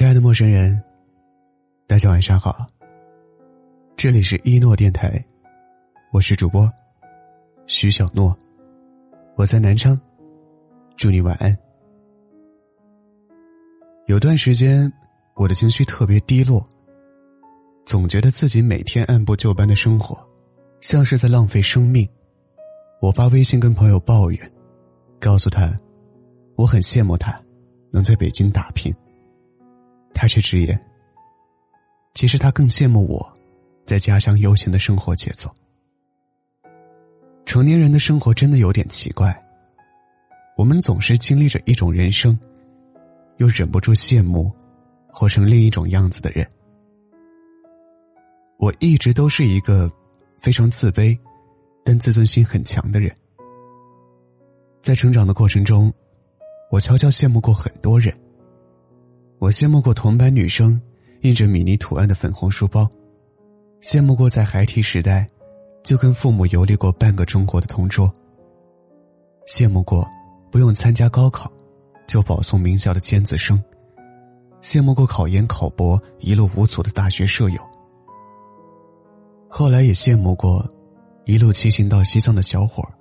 亲爱的陌生人，大家晚上好。这里是一诺电台，我是主播徐小诺，我在南昌，祝你晚安。有段时间，我的情绪特别低落，总觉得自己每天按部就班的生活，像是在浪费生命。我发微信跟朋友抱怨，告诉他，我很羡慕他能在北京打拼。他却直言，其实他更羡慕我，在家乡悠闲的生活节奏。成年人的生活真的有点奇怪，我们总是经历着一种人生，又忍不住羡慕活成另一种样子的人。我一直都是一个非常自卑，但自尊心很强的人。在成长的过程中，我悄悄羡慕过很多人。我羡慕过同班女生印着米妮图案的粉红书包，羡慕过在孩提时代就跟父母游历过半个中国的同桌，羡慕过不用参加高考就保送名校的尖子生，羡慕过考研考博一路无阻的大学舍友。后来也羡慕过一路骑行到西藏的小伙儿，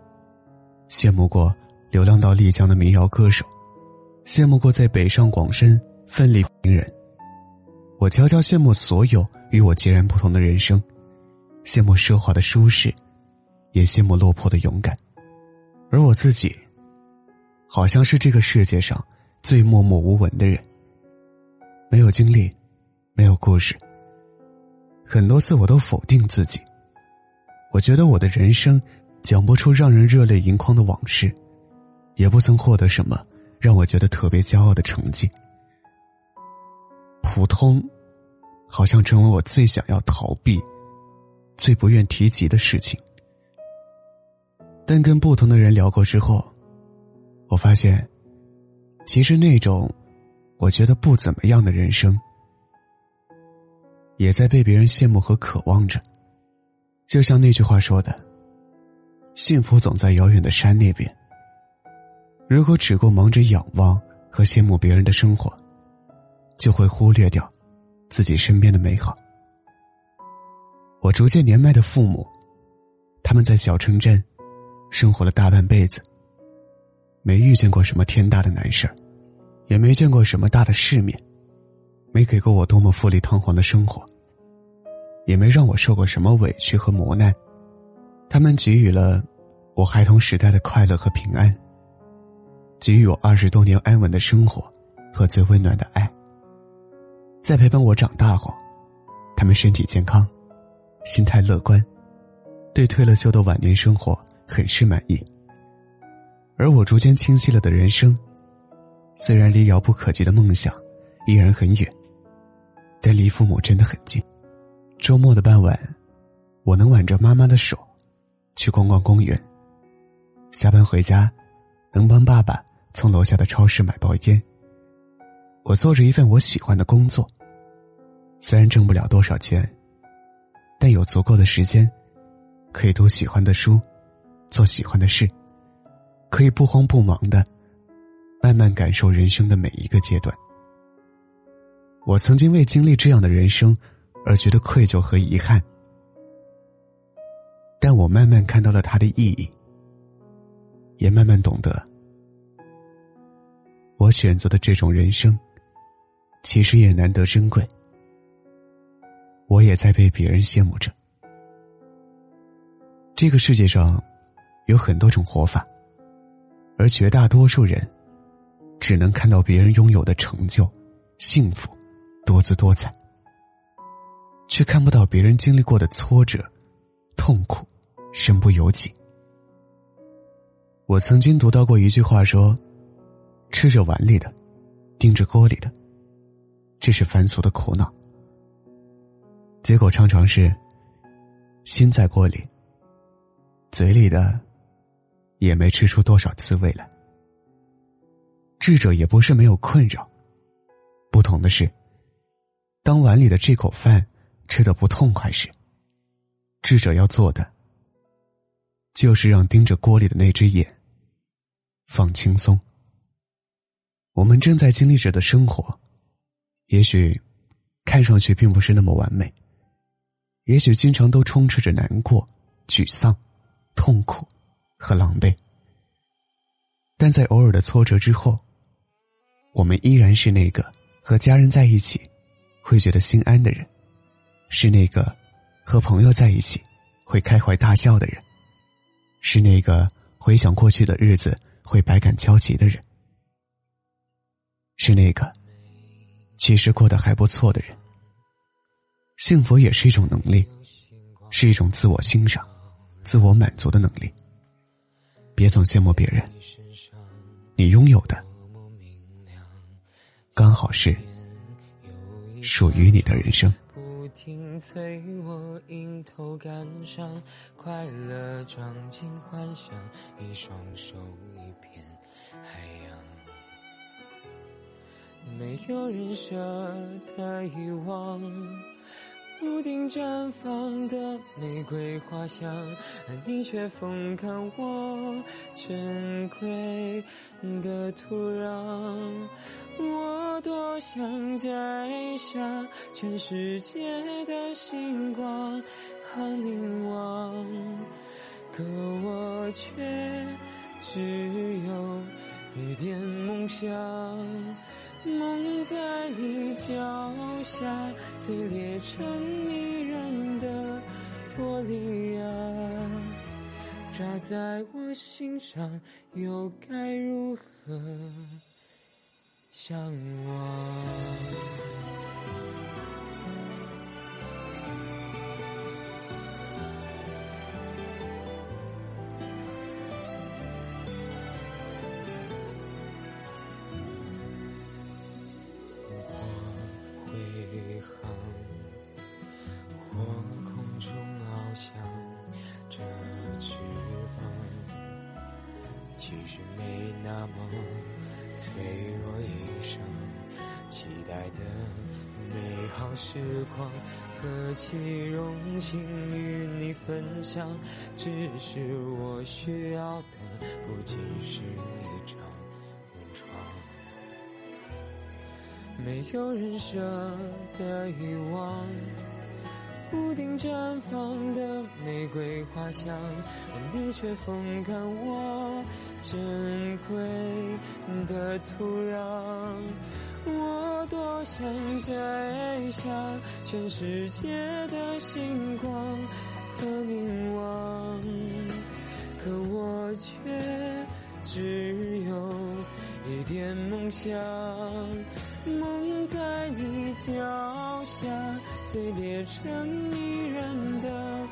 羡慕过流浪到丽江的民谣歌手，羡慕过在北上广深。奋力平人，我悄悄羡慕所有与我截然不同的人生，羡慕奢华的舒适，也羡慕落魄的勇敢，而我自己，好像是这个世界上最默默无闻的人。没有经历，没有故事。很多次我都否定自己，我觉得我的人生讲不出让人热泪盈眶的往事，也不曾获得什么让我觉得特别骄傲的成绩。普通，好像成为我最想要逃避、最不愿提及的事情。但跟不同的人聊过之后，我发现，其实那种我觉得不怎么样的人生，也在被别人羡慕和渴望着。就像那句话说的：“幸福总在遥远的山那边。”如果只顾忙着仰望和羡慕别人的生活，就会忽略掉自己身边的美好。我逐渐年迈的父母，他们在小城镇生活了大半辈子，没遇见过什么天大的难事儿，也没见过什么大的世面，没给过我多么富丽堂皇的生活，也没让我受过什么委屈和磨难。他们给予了我孩童时代的快乐和平安，给予我二十多年安稳的生活和最温暖的爱。在陪伴我长大后，他们身体健康，心态乐观，对退了休的晚年生活很是满意。而我逐渐清晰了的人生，虽然离遥不可及的梦想依然很远，但离父母真的很近。周末的傍晚，我能挽着妈妈的手，去逛逛公园。下班回家，能帮爸爸从楼下的超市买包烟。我做着一份我喜欢的工作。虽然挣不了多少钱，但有足够的时间，可以读喜欢的书，做喜欢的事，可以不慌不忙的慢慢感受人生的每一个阶段。我曾经为经历这样的人生而觉得愧疚和遗憾，但我慢慢看到了它的意义，也慢慢懂得，我选择的这种人生，其实也难得珍贵。我也在被别人羡慕着。这个世界上有很多种活法，而绝大多数人只能看到别人拥有的成就、幸福、多姿多彩，却看不到别人经历过的挫折、痛苦、身不由己。我曾经读到过一句话说：“吃着碗里的，盯着锅里的，这是凡俗的苦恼。”结果常常是，心在锅里，嘴里的也没吃出多少滋味来。智者也不是没有困扰，不同的是，当碗里的这口饭吃的不痛快时，智者要做的，就是让盯着锅里的那只眼放轻松。我们正在经历着的生活，也许看上去并不是那么完美，也许经常都充斥着难过、沮丧、痛苦和狼狈，但在偶尔的挫折之后，我们依然是那个和家人在一起会觉得心安的人，是那个和朋友在一起会开怀大笑的人，是那个回想过去的日子会百感交集的人。是那个其实过得还不错的人。幸福也是一种能力，是一种自我欣赏、自我满足的能力。别总羡慕别人，你拥有的刚好是属于你的人生。不停催我迎头赶上，快乐装进幻想，一双手一片海洋。没有人舍得遗忘，屋顶绽放的玫瑰花香，而你却风干我珍贵的土壤。我多想摘下全世界的星光和凝望，可我却只有一点梦想。梦在你脚下，碎裂成迷人的玻璃啊！扎在我心上，又该如何向往？其实没那么脆弱，一生期待的美好时光，何其荣幸与你分享。只是我需要的不仅是一张温床，没有人舍得遗忘。屋顶绽放的玫瑰花香，而你却风干我珍贵的土壤。我多想摘下全世界的星光和凝望，可我却只有一点梦想。梦，碎裂成迷人的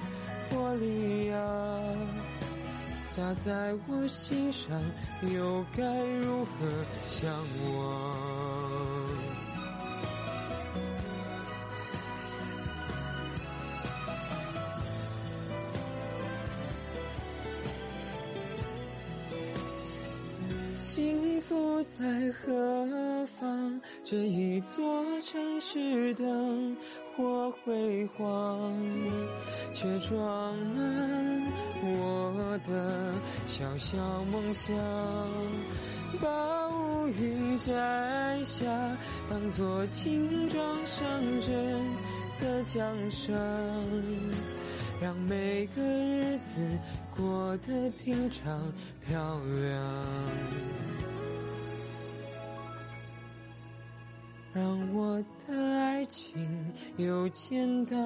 玻璃啊！扎在我心上，又该如何向往？幸福在何方？这一座城市灯火辉煌，却装满我的小小梦想。把乌云摘下，当作轻装上阵的奖赏，让每个日子过得平常漂亮。让我的爱情有简单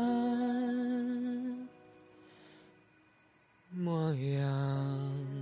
模样。